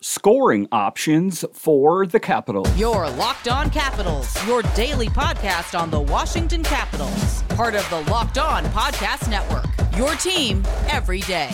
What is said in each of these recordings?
scoring options for the Capitals. Your Locked On Capitals, your daily podcast on the Washington Capitals, part of the Locked On Podcast Network. Your team every day.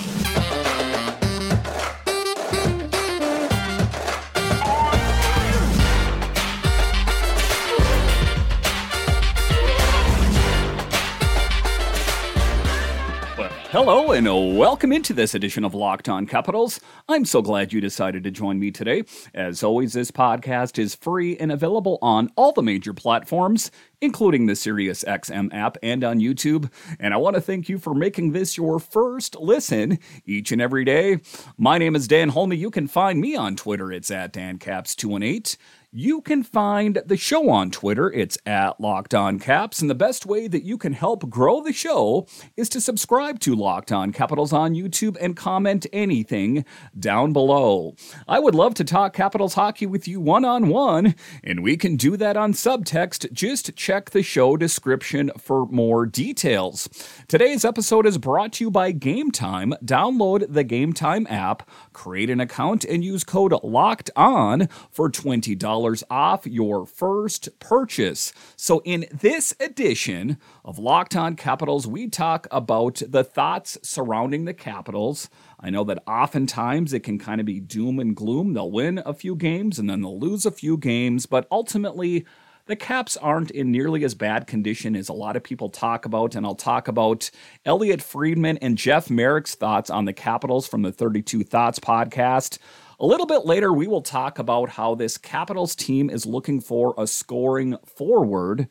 Hello and welcome into this edition of Locked On Capitals. I'm so glad you decided to join me today. As always, this podcast is free and available on all the major platforms, including the SiriusXM app and on YouTube. And I want to thank you for making this your first listen each and every day. My name is Dan Holmi. You can find me on Twitter. It's at DanCaps218. You can find the show on Twitter. It's at Locked On Caps. And the best way that you can help grow the show is to subscribe to Locked On Capitals on YouTube and comment anything down below. I would love to talk Capitals hockey with you one on one, and we can do that on subtext. Just check the show description for more details. Today's episode is brought to you by Game Time. Download the Game Time app, create an account, and use code LOCKED ON for $20 off your first purchase. So, in this edition of Locked On Capitals, we talk about the thoughts surrounding the Capitals. I know that oftentimes it can kind of be doom and gloom. They'll win a few games and then they'll lose a few games, but ultimately, the Caps aren't in nearly as bad condition as a lot of people talk about, and I'll talk about Elliotte Friedman and Jeff Marek's thoughts on the Capitals from the 32 Thoughts podcast. A little bit later, we will talk about how this Capitals team is looking for a scoring forward.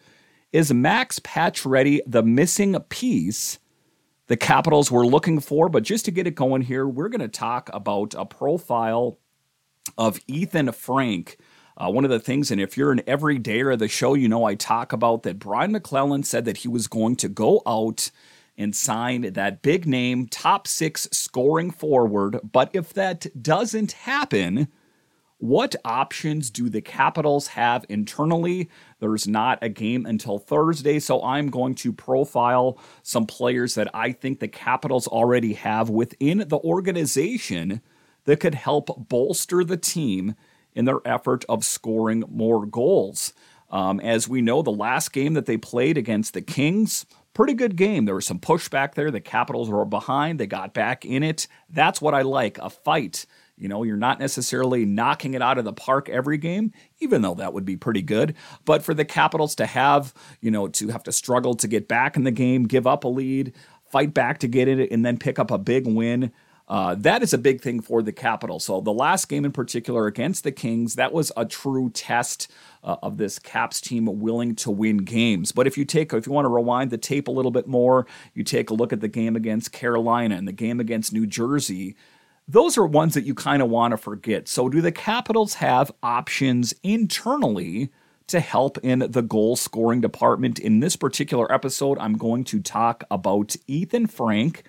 Is Max Pacioretty the missing piece the Capitals were looking for? But just to get it going here, we're going to talk about a profile of Ethen Frank. Uh, one of the things, and if you're an everydayer of the show, you know I talk about that Brian MacLellan said that he was going to go out and sign that big name top six scoring forward. But if that doesn't happen, what options do the Capitals have internally? There's not a game until Thursday, so I'm going to profile some players that I think the Capitals already have within the organization that could help bolster the team in their effort of scoring more goals. Um, as we know, the last game that they played against the Kings, pretty good game. There was some pushback there. The Capitals were behind. They got back in it. That's what I like a fight. You know, you're not necessarily knocking it out of the park every game, even though that would be pretty good. But for the Capitals to have, you know, to have to struggle to get back in the game, give up a lead, fight back to get it, and then pick up a big win. Uh, that is a big thing for the Capitals. So the last game in particular against the Kings, that was a true test uh, of this Caps team willing to win games. But if you take, if you want to rewind the tape a little bit more, you take a look at the game against Carolina and the game against New Jersey. Those are ones that you kind of want to forget. So, do the Capitals have options internally to help in the goal scoring department? In this particular episode, I'm going to talk about Ethen Frank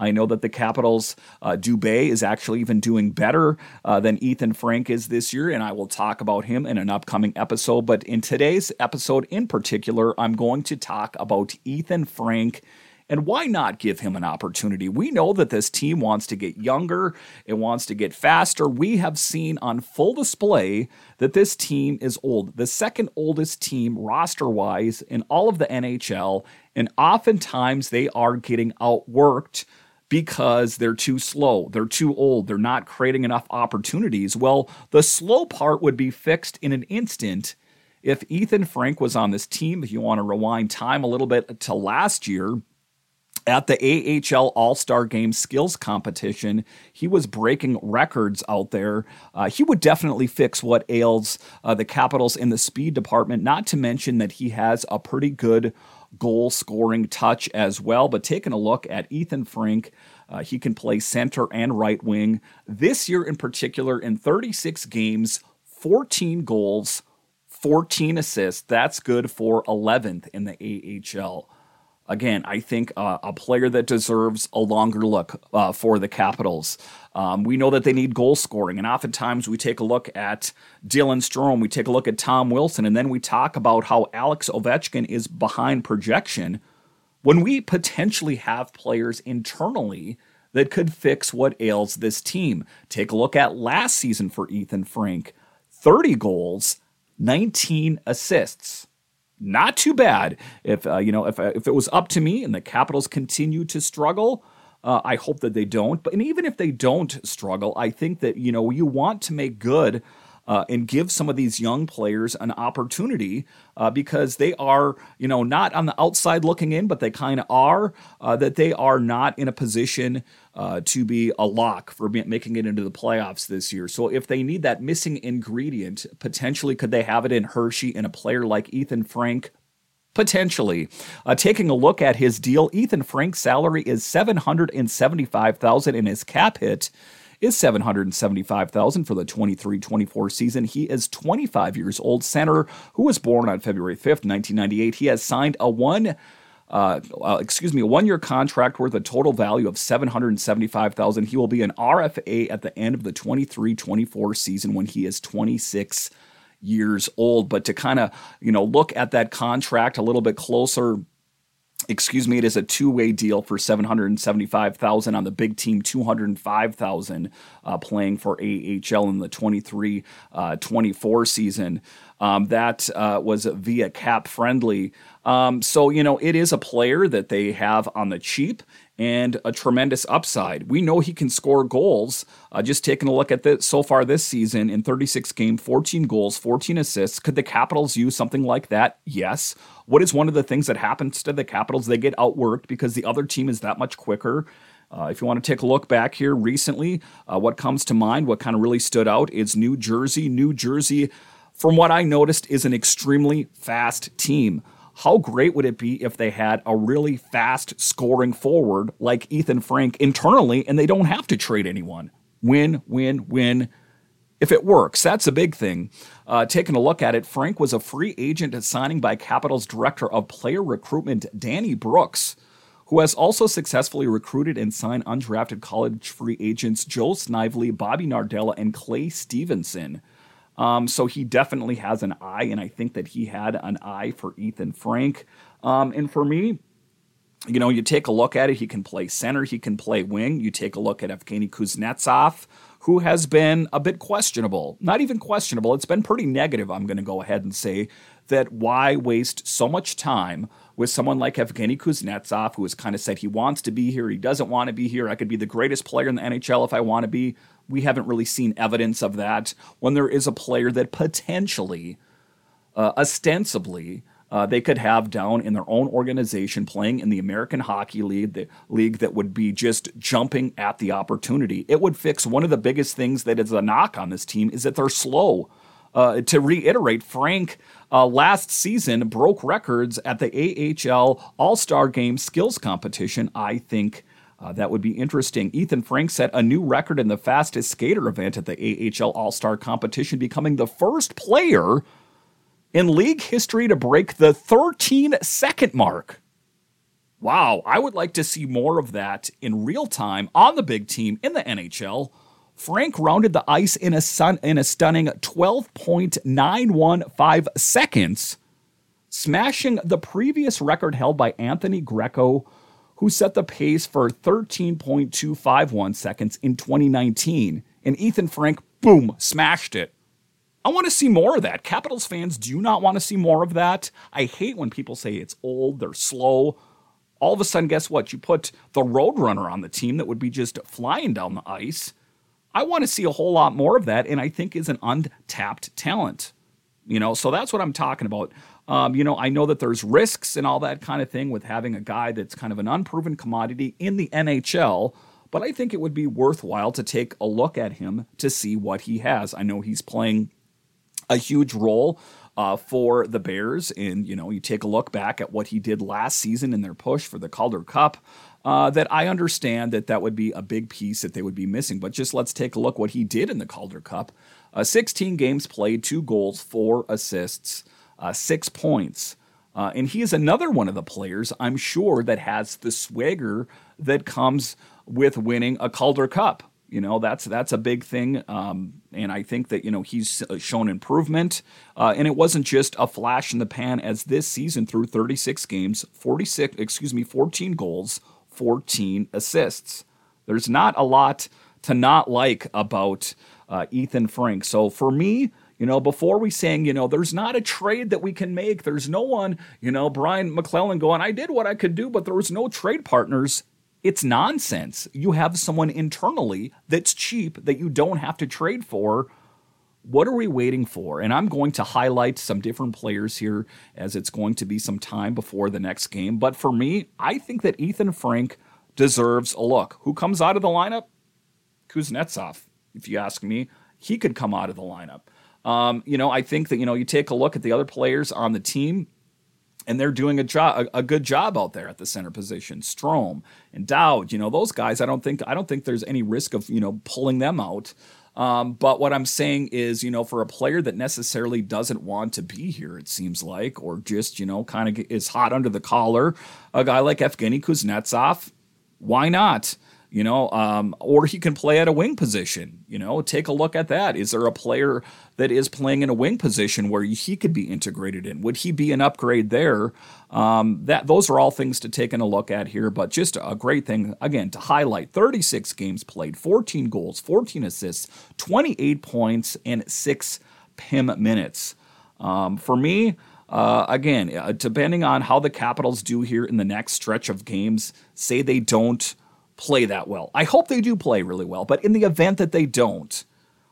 I know that the Capitals, uh, is actually even doing better uh, than Ethen Frank is this year, and I will talk about him in an upcoming episode. But in today's episode in particular, I'm going to talk about Ethen Frank. And why not give him an opportunity? We know that this team wants to get younger, it wants to get faster. We have seen on full display that this team is old, the second oldest team roster wise in all of the NHL. And oftentimes they are getting outworked because they're too slow, they're too old, they're not creating enough opportunities. Well, the slow part would be fixed in an instant if Ethen Frank was on this team. If you want to rewind time a little bit to last year, at the AHL All Star Game skills competition, he was breaking records out there. Uh, he would definitely fix what ails uh, the Capitals in the speed department, not to mention that he has a pretty good goal scoring touch as well. But taking a look at Ethen Frank, uh, he can play center and right wing. This year in particular, in 36 games, 14 goals, 14 assists. That's good for 11th in the AHL again, I think uh, a player that deserves a longer look uh, for the Capitals. Um, we know that they need goal scoring, and oftentimes we take a look at Dylan Strome, we take a look at Tom Wilson, and then we talk about how Alex Ovechkin is behind projection when we potentially have players internally that could fix what ails this team. Take a look at last season for Ethen Frank 30 goals, 19 assists. Not too bad. If uh, you know, if if it was up to me and the Capitals continue to struggle, uh, I hope that they don't. But and even if they don't struggle, I think that you know you want to make good uh, and give some of these young players an opportunity uh, because they are, you know, not on the outside looking in, but they kind of are, uh, that they are not in a position uh, to be a lock for making it into the playoffs this year. So if they need that missing ingredient, potentially could they have it in Hershey and a player like Ethen Frank? Potentially. Uh, taking a look at his deal, Ethen Frank's salary is 775000 in his cap hit is 775,000 for the 23-24 season. He is 25 years old, center who was born on February 5th, 1998. He has signed a one uh, uh, excuse me, a one-year contract worth a total value of 775,000. He will be an RFA at the end of the 23-24 season when he is 26 years old. But to kind of, you know, look at that contract a little bit closer, excuse me, it is a two-way deal for 775,000 on the big team, 205,000 uh, playing for AHL in the 23-24 uh, season. Um, that uh, was via cap friendly. Um, so, you know, it is a player that they have on the cheap and a tremendous upside. We know he can score goals. Uh, just taking a look at this so far this season in 36 games, 14 goals, 14 assists. Could the Capitals use something like that? Yes. What is one of the things that happens to the Capitals? They get outworked because the other team is that much quicker. Uh, if you want to take a look back here recently, uh, what comes to mind, what kind of really stood out is New Jersey. New Jersey, from what I noticed, is an extremely fast team. How great would it be if they had a really fast scoring forward like Ethen Frank internally and they don't have to trade anyone? Win, win, win. If it works, that's a big thing. Uh, taking a look at it, Frank was a free agent signing by Capitals director of player recruitment, Danny Brooks, who has also successfully recruited and signed undrafted college free agents Joe Snively, Bobby Nardella, and Clay Stevenson. Um, so he definitely has an eye, and I think that he had an eye for Ethen Frank. Um, and for me, you know, you take a look at it, he can play center, he can play wing. You take a look at Evgeny Kuznetsov, who has been a bit questionable. Not even questionable, it's been pretty negative, I'm going to go ahead and say that why waste so much time with someone like Evgeny Kuznetsov, who has kind of said he wants to be here, he doesn't want to be here. I could be the greatest player in the NHL if I want to be we haven't really seen evidence of that when there is a player that potentially, uh, ostensibly, uh, they could have down in their own organization playing in the American Hockey League, the league that would be just jumping at the opportunity. It would fix one of the biggest things that is a knock on this team is that they're slow. Uh, to reiterate, Frank uh, last season broke records at the AHL All Star Game skills competition. I think uh, that would be interesting. Ethen Frank set a new record in the fastest skater event at the AHL All Star competition, becoming the first player in league history to break the 13 second mark. Wow, I would like to see more of that in real time on the big team in the NHL. Frank rounded the ice in a, sun, in a stunning 12.915 seconds, smashing the previous record held by Anthony Greco who set the pace for 13.251 seconds in 2019. And Ethen Frank, boom, smashed it. I want to see more of that. Capitals fans do not want to see more of that. I hate when people say it's old, they're slow. All of a sudden, guess what? You put the Roadrunner on the team that would be just flying down the ice. I want to see a whole lot more of that, and I think is an untapped talent. You know, so that's what I'm talking about. Um, you know, I know that there's risks and all that kind of thing with having a guy that's kind of an unproven commodity in the NHL, but I think it would be worthwhile to take a look at him to see what he has. I know he's playing a huge role uh, for the Bears, and you know, you take a look back at what he did last season in their push for the Calder Cup. Uh, that I understand that that would be a big piece that they would be missing. But just let's take a look what he did in the Calder Cup. Uh, 16 games played, two goals, four assists uh, six points. Uh, and he is another one of the players, I'm sure, that has the swagger that comes with winning a Calder Cup. You know, that's that's a big thing, um, and I think that you know he's uh, shown improvement. Uh, and it wasn't just a flash in the pan, as this season through 36 games, 46, excuse me, 14 goals, 14 assists. There's not a lot to not like about uh, Ethen Frank. So for me, you know, before we saying, you know, there's not a trade that we can make. There's no one, you know, Brian MacLellan going, I did what I could do, but there was no trade partners. It's nonsense. You have someone internally that's cheap that you don't have to trade for. What are we waiting for? And I'm going to highlight some different players here as it's going to be some time before the next game. But for me, I think that Ethen Frank deserves a look. Who comes out of the lineup? Kuznetsov, if you ask me. He could come out of the lineup. Um, you know, I think that you know you take a look at the other players on the team, and they're doing a job, a, a, good job out there at the center position. Strome and Dowd, you know, those guys. I don't think I don't think there's any risk of you know pulling them out. Um, but what I'm saying is, you know, for a player that necessarily doesn't want to be here, it seems like, or just you know, kind of is hot under the collar, a guy like Evgeny Kuznetsov, why not? You know, um, or he can play at a wing position. You know, take a look at that. Is there a player that is playing in a wing position where he could be integrated in? Would he be an upgrade there? Um, that those are all things to take a look at here. But just a great thing again to highlight: 36 games played, 14 goals, 14 assists, 28 points, and six PIM minutes. Um, for me. Uh, again, uh, depending on how the Capitals do here in the next stretch of games, say they don't play that well. I hope they do play really well, but in the event that they don't,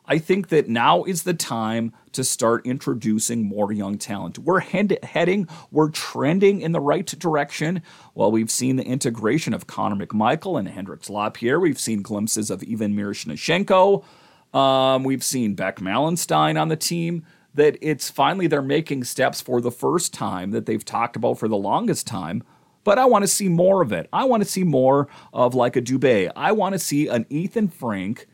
I think that now is the time to start introducing more young talent. We're head- heading, we're trending in the right direction. Well, we've seen the integration of Connor McMichael and Hendrix Lapierre. We've seen glimpses of Ivan Miroshnichenko. Um, we've seen Beck Malenstyn on the team. That it's finally they're making steps for the first time that they've talked about for the longest time but I want to see more of it. I want to see more of like a Dubé. I want to see an Ethen Frank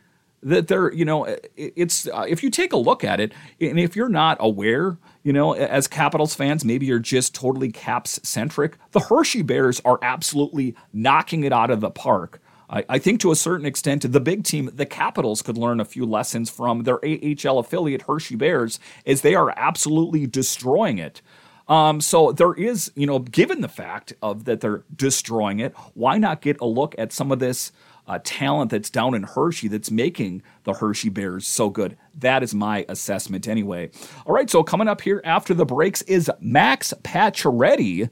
that they're, you know, it's uh, if you take a look at it, and if you're not aware, you know, as Capitals fans, maybe you're just totally Caps centric. The Hershey Bears are absolutely knocking it out of the park. I, I think to a certain extent, the big team, the Capitals, could learn a few lessons from their AHL affiliate Hershey Bears, as they are absolutely destroying it. Um, so there is, you know, given the fact of that they're destroying it, why not get a look at some of this uh, talent that's down in Hershey that's making the Hershey Bears so good? That is my assessment anyway. All right, so coming up here after the breaks is Max Pacioretty,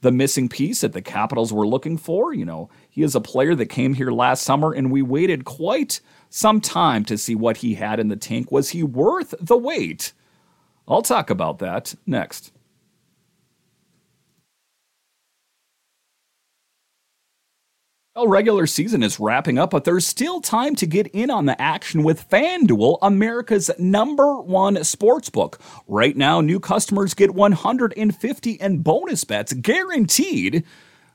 the missing piece that the Capitals were looking for. You know, he is a player that came here last summer, and we waited quite some time to see what he had in the tank. Was he worth the wait? I'll talk about that next. Well, regular season is wrapping up, but there's still time to get in on the action with FanDuel, America's number one sports book. Right now, new customers get 150 in bonus bets guaranteed.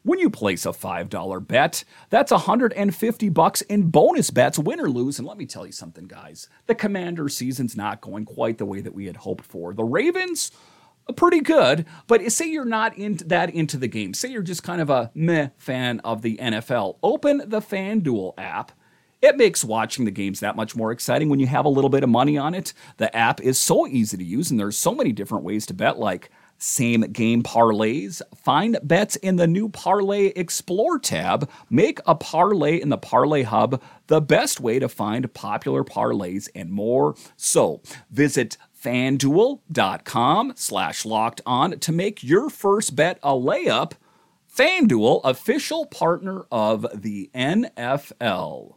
When you place a $5 bet, that's 150 bucks in bonus bets, win or lose. And let me tell you something, guys. The Commander season's not going quite the way that we had hoped for. The Ravens, pretty good. But say you're not into that into the game. Say you're just kind of a meh fan of the NFL. Open the FanDuel app. It makes watching the games that much more exciting when you have a little bit of money on it. The app is so easy to use, and there's so many different ways to bet, like same game parlays. Find bets in the new Parlay Explore tab. Make a parlay in the Parlay Hub the best way to find popular parlays and more. So visit fanduel.com slash locked on to make your first bet a layup. FanDuel, official partner of the NFL.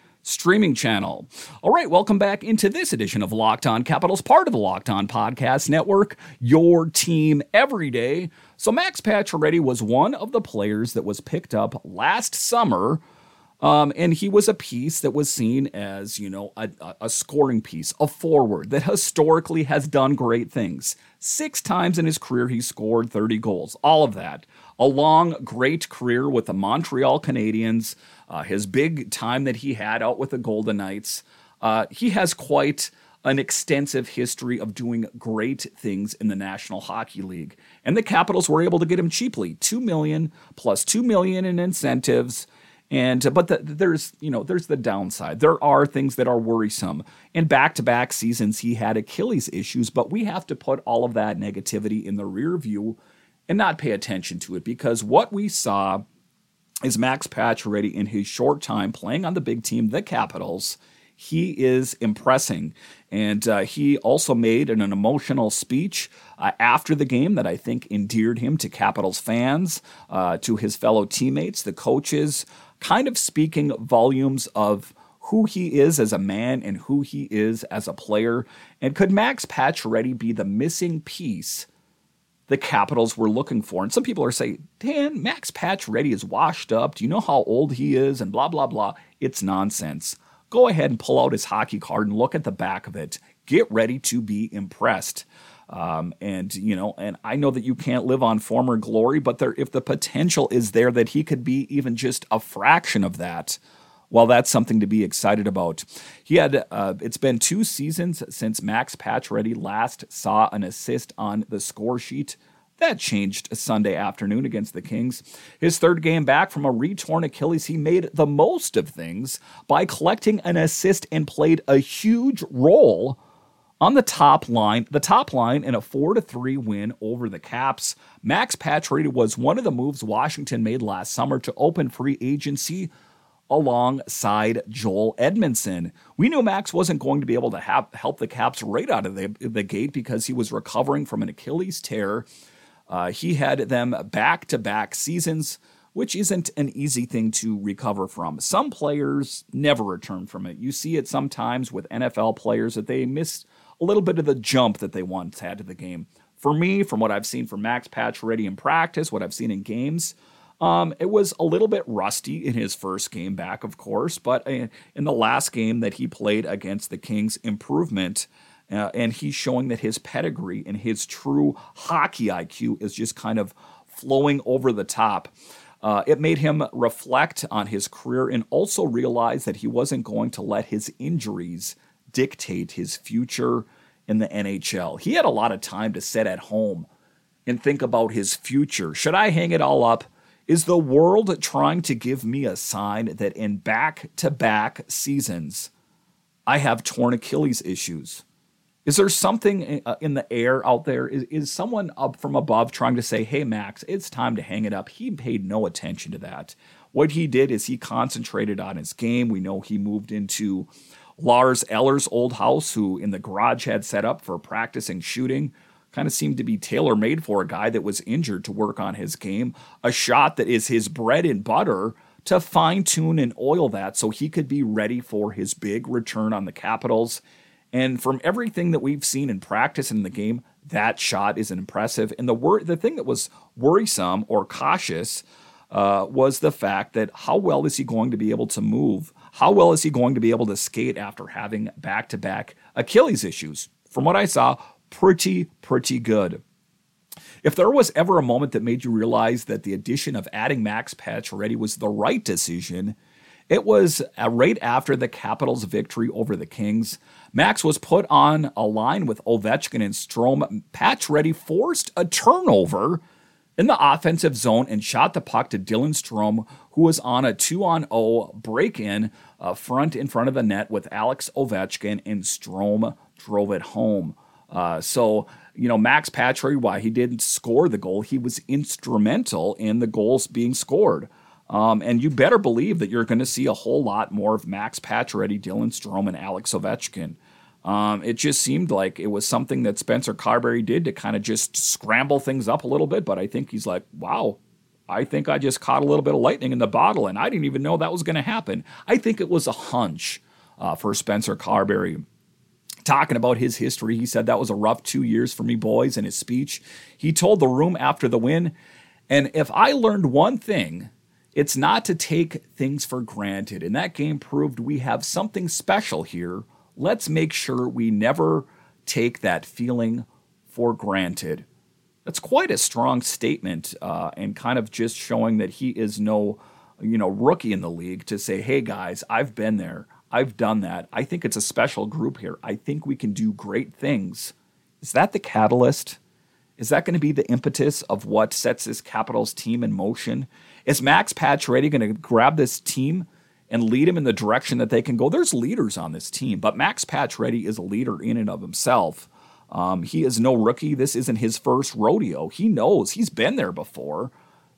streaming channel. All right, welcome back into this edition of Locked On Capitals, part of the Locked On Podcast Network, your team every day. So Max Pacioretty was one of the players that was picked up last summer Um, and he was a piece that was seen as, you know, a, a, scoring piece, a forward that historically has done great things. Six times in his career, he scored 30 goals. All of that. A long, great career with the Montreal Canadiens, uh, his big time that he had out with the Golden Knights. Uh, he has quite an extensive history of doing great things in the National Hockey League. And the Capitals were able to get him cheaply, 2 million plus 2 million in incentives. And but the, there's you know there's the downside. There are things that are worrisome. In back-to-back seasons, he had Achilles issues, but we have to put all of that negativity in the rear view and not pay attention to it because what we saw is Max Pacioretty in his short time playing on the big team, the Capitals he is impressing. And uh, he also made an, an emotional speech uh, after the game that I think endeared him to Capitals fans, uh, to his fellow teammates, the coaches, kind of speaking volumes of who he is as a man and who he is as a player. And could Max Pacioretty be the missing piece the Capitals were looking for? And some people are saying, Dan, Max Pacioretty is washed up. Do you know how old he is? And blah, blah, blah. It's nonsense go ahead and pull out his hockey card and look at the back of it. Get ready to be impressed. Um, and you know, and I know that you can't live on former glory, but there, if the potential is there that he could be even just a fraction of that, well, that's something to be excited about. He had uh, it's been two seasons since Max Pacioretty last saw an assist on the score sheet. That changed Sunday afternoon against the Kings. His third game back from a retorn Achilles, he made the most of things by collecting an assist and played a huge role on the top line, the top line in a 4 to 3 win over the Caps. Max Pacioretty was one of the moves Washington made last summer to open free agency alongside Joel Edmundson. We knew Max wasn't going to be able to have, help the Caps right out of the, the gate because he was recovering from an Achilles tear uh, he had them back to back seasons, which isn't an easy thing to recover from. Some players never return from it. You see it sometimes with NFL players that they miss a little bit of the jump that they once had to the game. For me, from what I've seen from Max Pacioretty in practice, what I've seen in games, um, it was a little bit rusty in his first game back, of course, but uh, in the last game that he played against the Kings, improvement uh, and he's showing that his pedigree and his true hockey IQ is just kind of flowing over the top. Uh, it made him reflect on his career and also realize that he wasn't going to let his injuries dictate his future in the NHL. He had a lot of time to sit at home and think about his future. Should I hang it all up? Is the world trying to give me a sign that in back to back seasons, I have torn Achilles issues? Is there something uh, in the air out there? Is, is someone up from above trying to say, hey, Max, it's time to hang it up? He paid no attention to that. What he did is he concentrated on his game. We know he moved into Lars Eller's old house, who in the garage had set up for practicing shooting. Kind of seemed to be tailor made for a guy that was injured to work on his game. A shot that is his bread and butter to fine tune and oil that so he could be ready for his big return on the Capitals and from everything that we've seen in practice in the game, that shot is impressive. And the wor- the thing that was worrisome or cautious uh, was the fact that how well is he going to be able to move? How well is he going to be able to skate after having back to back Achilles issues? From what I saw, pretty, pretty good. If there was ever a moment that made you realize that the addition of adding Max Patch Pacioretty was the right decision, it was uh, right after the Capitals' victory over the Kings. Max was put on a line with Ovechkin and Strome. ready forced a turnover in the offensive zone and shot the puck to Dylan Strome, who was on a 2 on 0 break in uh, front in front of the net with Alex Ovechkin, and Strome drove it home. Uh, so, you know, Max Pacioretty, why he didn't score the goal, he was instrumental in the goals being scored. Um, and you better believe that you're going to see a whole lot more of Max Pacioretty, Dylan Strome, and Alex Ovechkin. Um, it just seemed like it was something that Spencer Carbery did to kind of just scramble things up a little bit. But I think he's like, wow, I think I just caught a little bit of lightning in the bottle, and I didn't even know that was going to happen. I think it was a hunch uh, for Spencer Carbery. Talking about his history, he said that was a rough two years for me, boys, in his speech. He told the room after the win, and if I learned one thing, It's not to take things for granted. And that game proved we have something special here. Let's make sure we never take that feeling for granted. That's quite a strong statement, uh, and kind of just showing that he is no, you know, rookie in the league to say, "Hey guys, I've been there. I've done that. I think it's a special group here. I think we can do great things." Is that the catalyst? Is that going to be the impetus of what sets this Capitals team in motion? Is Max Pacioretty going to grab this team and lead them in the direction that they can go? There's leaders on this team, but Max Pacioretty is a leader in and of himself. Um, he is no rookie. This isn't his first rodeo. He knows he's been there before.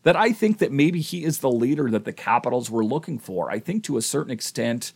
That I think that maybe he is the leader that the Capitals were looking for. I think to a certain extent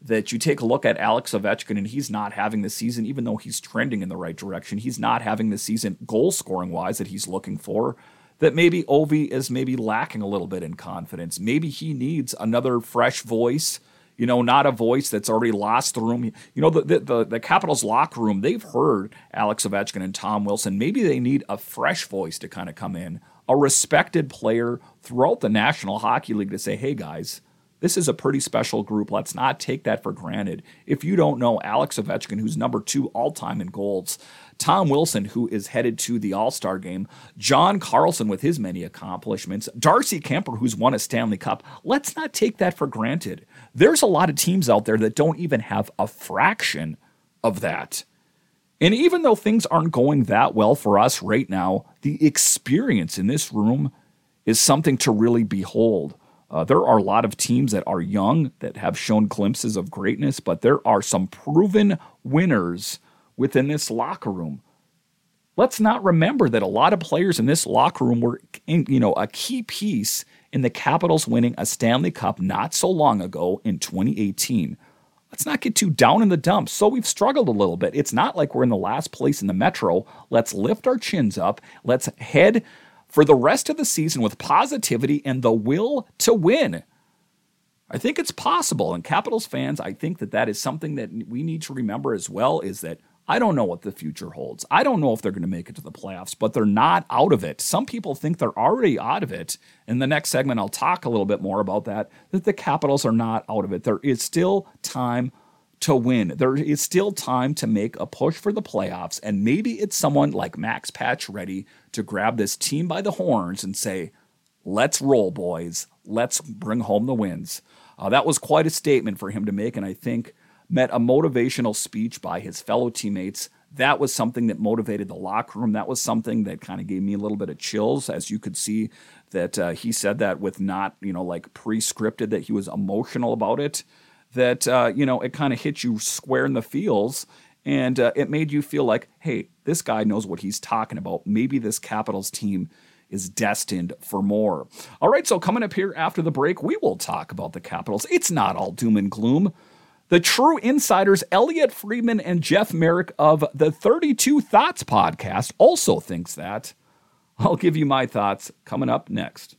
that you take a look at Alex Ovechkin and he's not having the season, even though he's trending in the right direction. He's not having the season goal scoring wise that he's looking for. That maybe Ovi is maybe lacking a little bit in confidence. Maybe he needs another fresh voice you know, not a voice that's already lost the room. You know, the, the, the, the Capitals locker room, they've heard Alex Ovechkin and Tom Wilson. Maybe they need a fresh voice to kind of come in, a respected player throughout the National Hockey League to say, hey, guys, this is a pretty special group. Let's not take that for granted. If you don't know Alex Ovechkin, who's number two all time in goals, Tom Wilson, who is headed to the All Star game, John Carlson with his many accomplishments, Darcy Kuemper, who's won a Stanley Cup. Let's not take that for granted. There's a lot of teams out there that don't even have a fraction of that. And even though things aren't going that well for us right now, the experience in this room is something to really behold. Uh, there are a lot of teams that are young that have shown glimpses of greatness, but there are some proven winners within this locker room. Let's not remember that a lot of players in this locker room were, you know, a key piece in the Capitals winning a Stanley Cup not so long ago in 2018. Let's not get too down in the dumps. So we've struggled a little bit. It's not like we're in the last place in the Metro. Let's lift our chins up. Let's head for the rest of the season with positivity and the will to win. I think it's possible. And Capitals fans, I think that that is something that we need to remember as well is that I don't know what the future holds. I don't know if they're going to make it to the playoffs, but they're not out of it. Some people think they're already out of it. In the next segment, I'll talk a little bit more about that, that the Capitals are not out of it. There is still time to win. There is still time to make a push for the playoffs. And maybe it's someone like Max Pacioretty to grab this team by the horns and say, let's roll, boys. Let's bring home the wins. Uh, that was quite a statement for him to make. And I think met a motivational speech by his fellow teammates. That was something that motivated the locker room. That was something that kind of gave me a little bit of chills, as you could see that uh, he said that with not, you know, like pre scripted, that he was emotional about it. That, uh, you know, it kind of hit you square in the feels. And uh, it made you feel like, hey, this guy knows what he's talking about. Maybe this Capitals team is destined for more. All right, so coming up here after the break, we will talk about the Capitals. It's not all doom and gloom. The true insiders, Elliotte Friedman and Jeff Marek of the 32 Thoughts podcast, also thinks that. I'll give you my thoughts coming up next.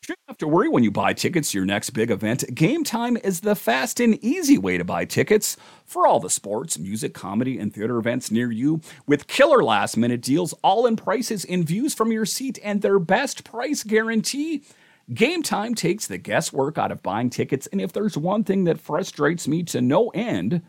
You shouldn't have to worry when you buy tickets to your next big event. Game Time is the fast and easy way to buy tickets for all the sports, music, comedy, and theater events near you with killer last minute deals, all in prices and views from your seat, and their best price guarantee. Game time takes the guesswork out of buying tickets, and if there's one thing that frustrates me to no end,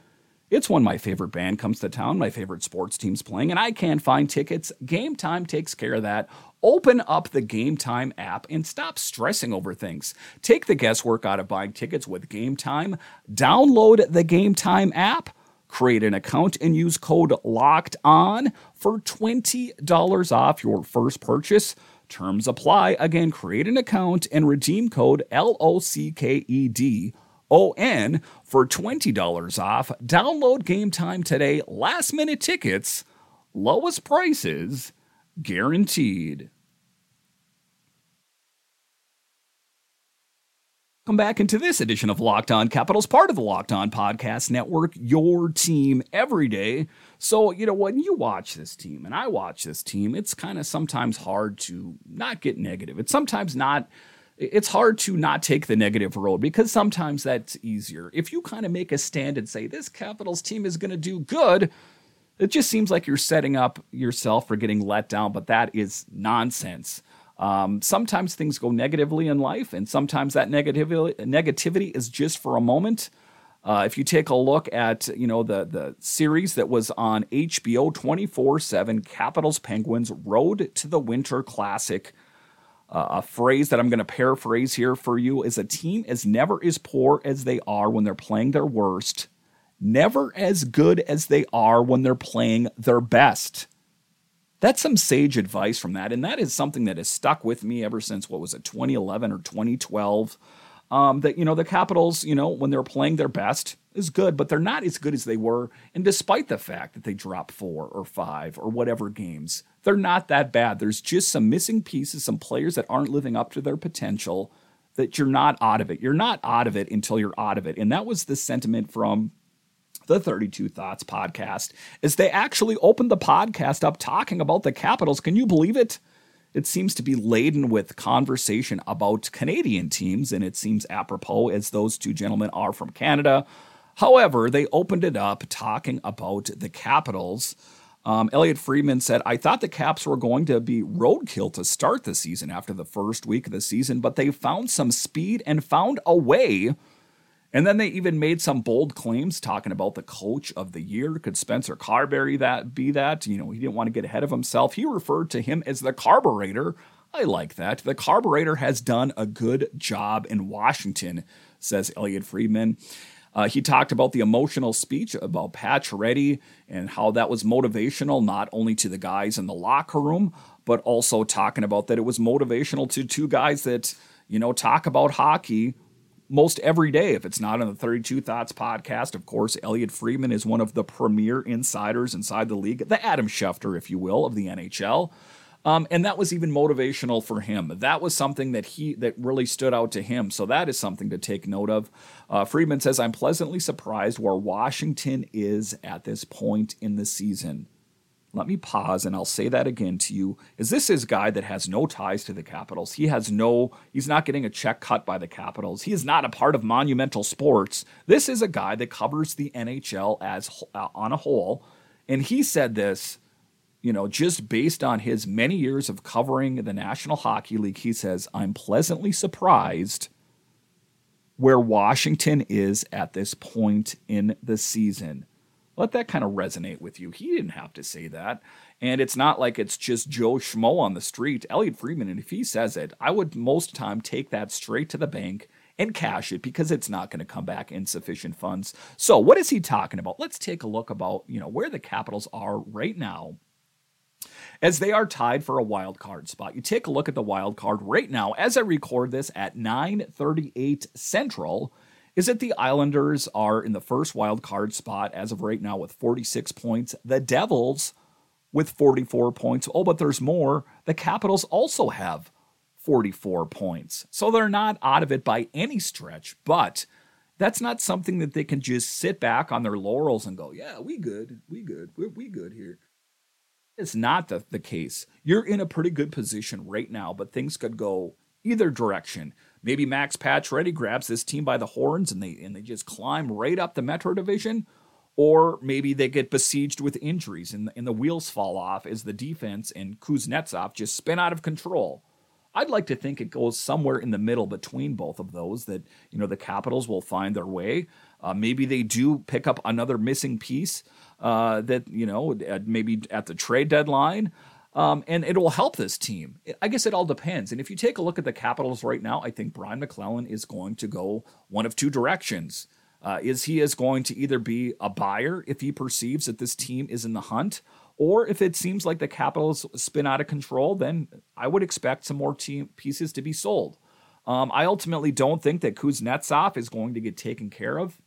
it's when my favorite band comes to town, my favorite sports team's playing, and I can't find tickets. Game Time takes care of that. Open up the Game Time app and stop stressing over things. Take the guesswork out of buying tickets with Game Time. Download the Game Time app, create an account, and use code LOCKED ON for $20 off your first purchase. Terms apply. Again, create an account and redeem code L O C K E D O N for $20 off. Download game time today. Last minute tickets, lowest prices guaranteed. Come back into this edition of Locked On Capitals, part of the Locked On Podcast Network, your team every day. So, you know, when you watch this team and I watch this team, it's kind of sometimes hard to not get negative. It's sometimes not, it's hard to not take the negative road because sometimes that's easier. If you kind of make a stand and say, this Capitals team is going to do good, It just seems like you're setting up yourself for getting let down, but that is nonsense. Um, sometimes things go negatively in life, and sometimes that negativity negativity is just for a moment. Uh, if you take a look at you know the the series that was on HBO 24/7, Capitals Penguins Road to the Winter Classic. Uh, a phrase that I'm going to paraphrase here for you is a team is never as poor as they are when they're playing their worst, never as good as they are when they're playing their best. That's some sage advice from that. And that is something that has stuck with me ever since, what was it, 2011 or 2012? Um, that, you know, the Capitals, you know, when they're playing their best is good, but they're not as good as they were. And despite the fact that they drop four or five or whatever games, they're not that bad. There's just some missing pieces, some players that aren't living up to their potential that you're not out of it. You're not out of it until you're out of it. And that was the sentiment from the 32 Thoughts podcast, is they actually opened the podcast up talking about the Capitals. Can you believe it? It seems to be laden with conversation about Canadian teams, and it seems apropos as those two gentlemen are from Canada. However, they opened it up talking about the Capitals. Um, Elliotte Friedman said, I thought the Caps were going to be roadkill to start the season after the first week of the season, but they found some speed and found a way and then they even made some bold claims talking about the coach of the year. Could Spencer Carbery that be that? You know, he didn't want to get ahead of himself. He referred to him as the carburetor. I like that. The carburetor has done a good job in Washington, says Elliotte Friedman. Uh, he talked about the emotional speech about Pacioretty and how that was motivational, not only to the guys in the locker room, but also talking about that it was motivational to two guys that, you know, talk about hockey most every day if it's not on the 32 Thoughts podcast. Of course, Elliotte Friedman is one of the premier insiders inside the league, the Adam Schefter, if you will, of the NHL. Um, and that was even motivational for him. That was something that he that really stood out to him. So that is something to take note of. Uh, Friedman says, "I'm pleasantly surprised where Washington is at this point in the season." Let me pause and I'll say that again to you. Is this is guy that has no ties to the Capitals? He has no, he's not getting a check cut by the Capitals. He is not a part of monumental sports. This is a guy that covers the NHL as uh, on a whole. And he said this, you know, just based on his many years of covering the National Hockey League. He says, I'm pleasantly surprised where Washington is at this point in the season let that kind of resonate with you. He didn't have to say that. And it's not like it's just Joe Schmo on the street. Elliotte Friedman, and if he says it, I would most time take that straight to the bank and cash it because it's not going to come back in sufficient funds. So what is he talking about? Let's take a look about, you know, where the Capitals are right now as they are tied for a wild card spot. You take a look at the wild card right now as I record this at 9:38 Central is that the Islanders are in the first wild card spot as of right now with 46 points. The Devils with 44 points. Oh, but there's more. The Capitals also have 44 points. So they're not out of it by any stretch, but that's not something that they can just sit back on their laurels and go, yeah, we good. We good. We're, we good here. It's not the, the case. You're in a pretty good position right now, but things could go either direction. Maybe Max Pacioretty grabs this team by the horns and they and they just climb right up the Metro Division, or maybe they get besieged with injuries and, and the wheels fall off as the defense and Kuznetsov just spin out of control. I'd like to think it goes somewhere in the middle between both of those. That you know the Capitals will find their way. Uh, maybe they do pick up another missing piece uh, that you know maybe at the trade deadline. Um, and it will help this team. I guess it all depends. And if you take a look at the Capitals right now, I think Brian MacLellan is going to go one of two directions. Uh, is he is going to either be a buyer if he perceives that this team is in the hunt, or if it seems like the Capitals spin out of control, then I would expect some more team pieces to be sold. Um, I ultimately don't think that Kuznetsov is going to get taken care of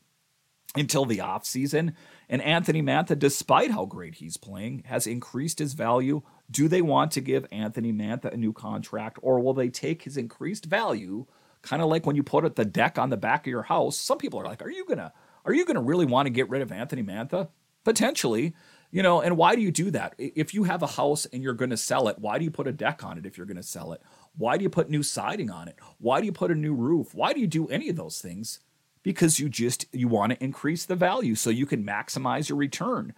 until the offseason. And Anthony Mantha, despite how great he's playing, has increased his value do they want to give Anthony Mantha a new contract, or will they take his increased value, kind of like when you put the deck on the back of your house? Some people are like, "Are you gonna, are you gonna really want to get rid of Anthony Mantha?" Potentially, you know. And why do you do that? If you have a house and you're going to sell it, why do you put a deck on it if you're going to sell it? Why do you put new siding on it? Why do you put a new roof? Why do you do any of those things? Because you just you want to increase the value so you can maximize your return.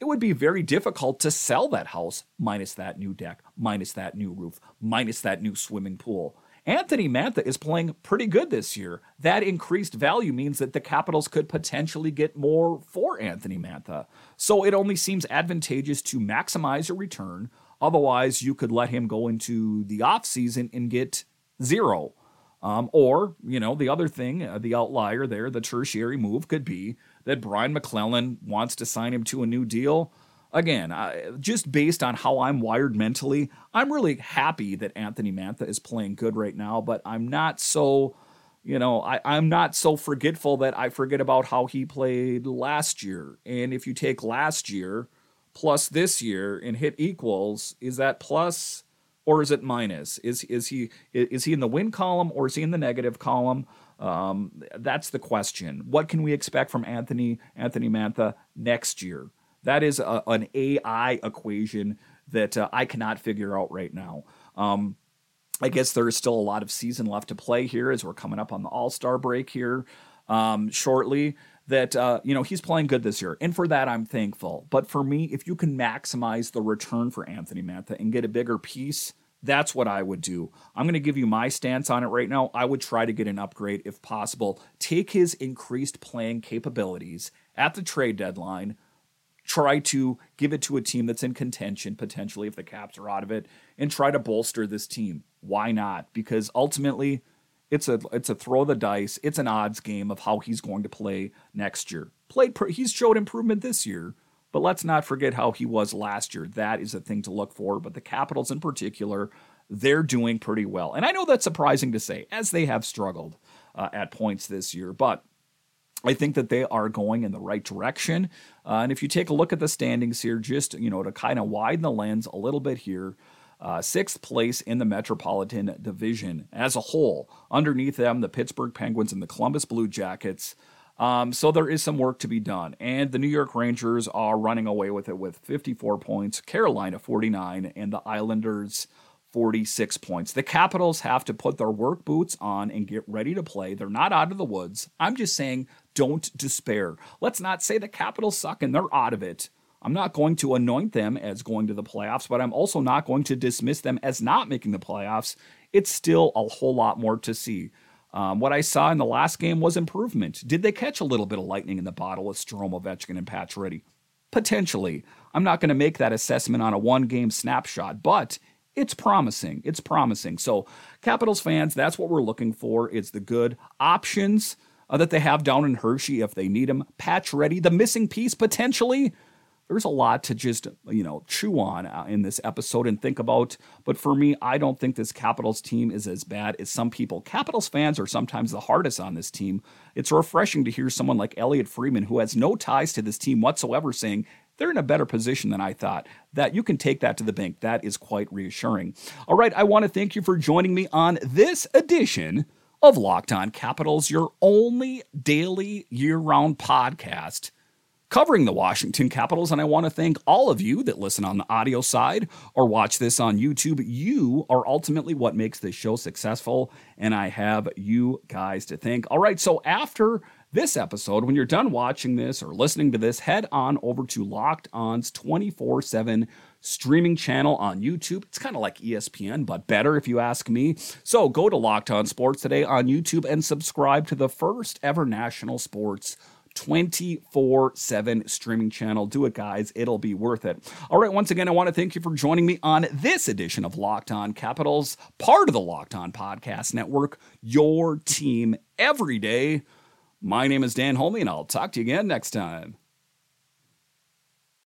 It would be very difficult to sell that house minus that new deck, minus that new roof, minus that new swimming pool. Anthony Mantha is playing pretty good this year. That increased value means that the Capitals could potentially get more for Anthony Mantha. So it only seems advantageous to maximize a return. Otherwise, you could let him go into the offseason and get zero. Um, or, you know, the other thing, uh, the outlier there, the tertiary move could be that Brian MacLellan wants to sign him to a new deal again, uh, just based on how I'm wired mentally, I'm really happy that Anthony Mantha is playing good right now, but I'm not so, you know, I, I'm not so forgetful that I forget about how he played last year. And if you take last year plus this year and hit equals, is that plus or is it minus? Is is he is he in the win column or is he in the negative column? Um, that's the question. What can we expect from Anthony Anthony Mantha next year? That is a, an AI equation that uh, I cannot figure out right now. Um, I guess there is still a lot of season left to play here as we're coming up on the All Star break here um, shortly. That uh, you know he's playing good this year, and for that I'm thankful. But for me, if you can maximize the return for Anthony Mantha and get a bigger piece, that's what I would do. I'm going to give you my stance on it right now. I would try to get an upgrade if possible. Take his increased playing capabilities at the trade deadline, try to give it to a team that's in contention potentially if the caps are out of it and try to bolster this team why not because ultimately it's a it's a throw the dice it's an odds game of how he's going to play next year played he's showed improvement this year but let's not forget how he was last year that is a thing to look for but the capitals in particular they're doing pretty well and i know that's surprising to say as they have struggled uh, at points this year but I think that they are going in the right direction. Uh, and if you take a look at the standings here, just you know to kind of widen the lens a little bit here, uh, sixth place in the Metropolitan Division as a whole. Underneath them, the Pittsburgh Penguins and the Columbus Blue Jackets. Um, so there is some work to be done. And the New York Rangers are running away with it with 54 points, Carolina 49, and the Islanders 46 points. The Capitals have to put their work boots on and get ready to play. They're not out of the woods. I'm just saying, don't despair. Let's not say the Capitals suck and they're out of it. I'm not going to anoint them as going to the playoffs, but I'm also not going to dismiss them as not making the playoffs. It's still a whole lot more to see. Um, what I saw in the last game was improvement. Did they catch a little bit of lightning in the bottle with Strome, Ovechkin, and Pacioretty? Potentially. I'm not going to make that assessment on a one game snapshot, but it's promising. It's promising. So, Capitals fans, that's what we're looking for. It's the good options uh, that they have down in Hershey if they need them. Pacioretty, the missing piece potentially. There's a lot to just you know chew on uh, in this episode and think about. But for me, I don't think this Capitals team is as bad as some people. Capitals fans are sometimes the hardest on this team. It's refreshing to hear someone like Elliotte Friedman, who has no ties to this team whatsoever, saying they're in a better position than I thought. That you can take that to the bank. That is quite reassuring. All right, I want to thank you for joining me on this edition of Locked On Capitals, your only daily year round podcast covering the Washington Capitals. And I want to thank all of you that listen on the audio side or watch this on YouTube. You are ultimately what makes this show successful. And I have you guys to thank. All right, so after this episode, when you're done watching this or listening to this, head on over to Locked On's 24 7 streaming channel on YouTube. It's kind of like ESPN, but better if you ask me. So go to Locked On Sports today on YouTube and subscribe to the first ever national sports 24 7 streaming channel. Do it, guys. It'll be worth it. All right. Once again, I want to thank you for joining me on this edition of Locked On Capitals, part of the Locked On Podcast Network, your team every day. My name is Dan Holmi, and I'll talk to you again next time.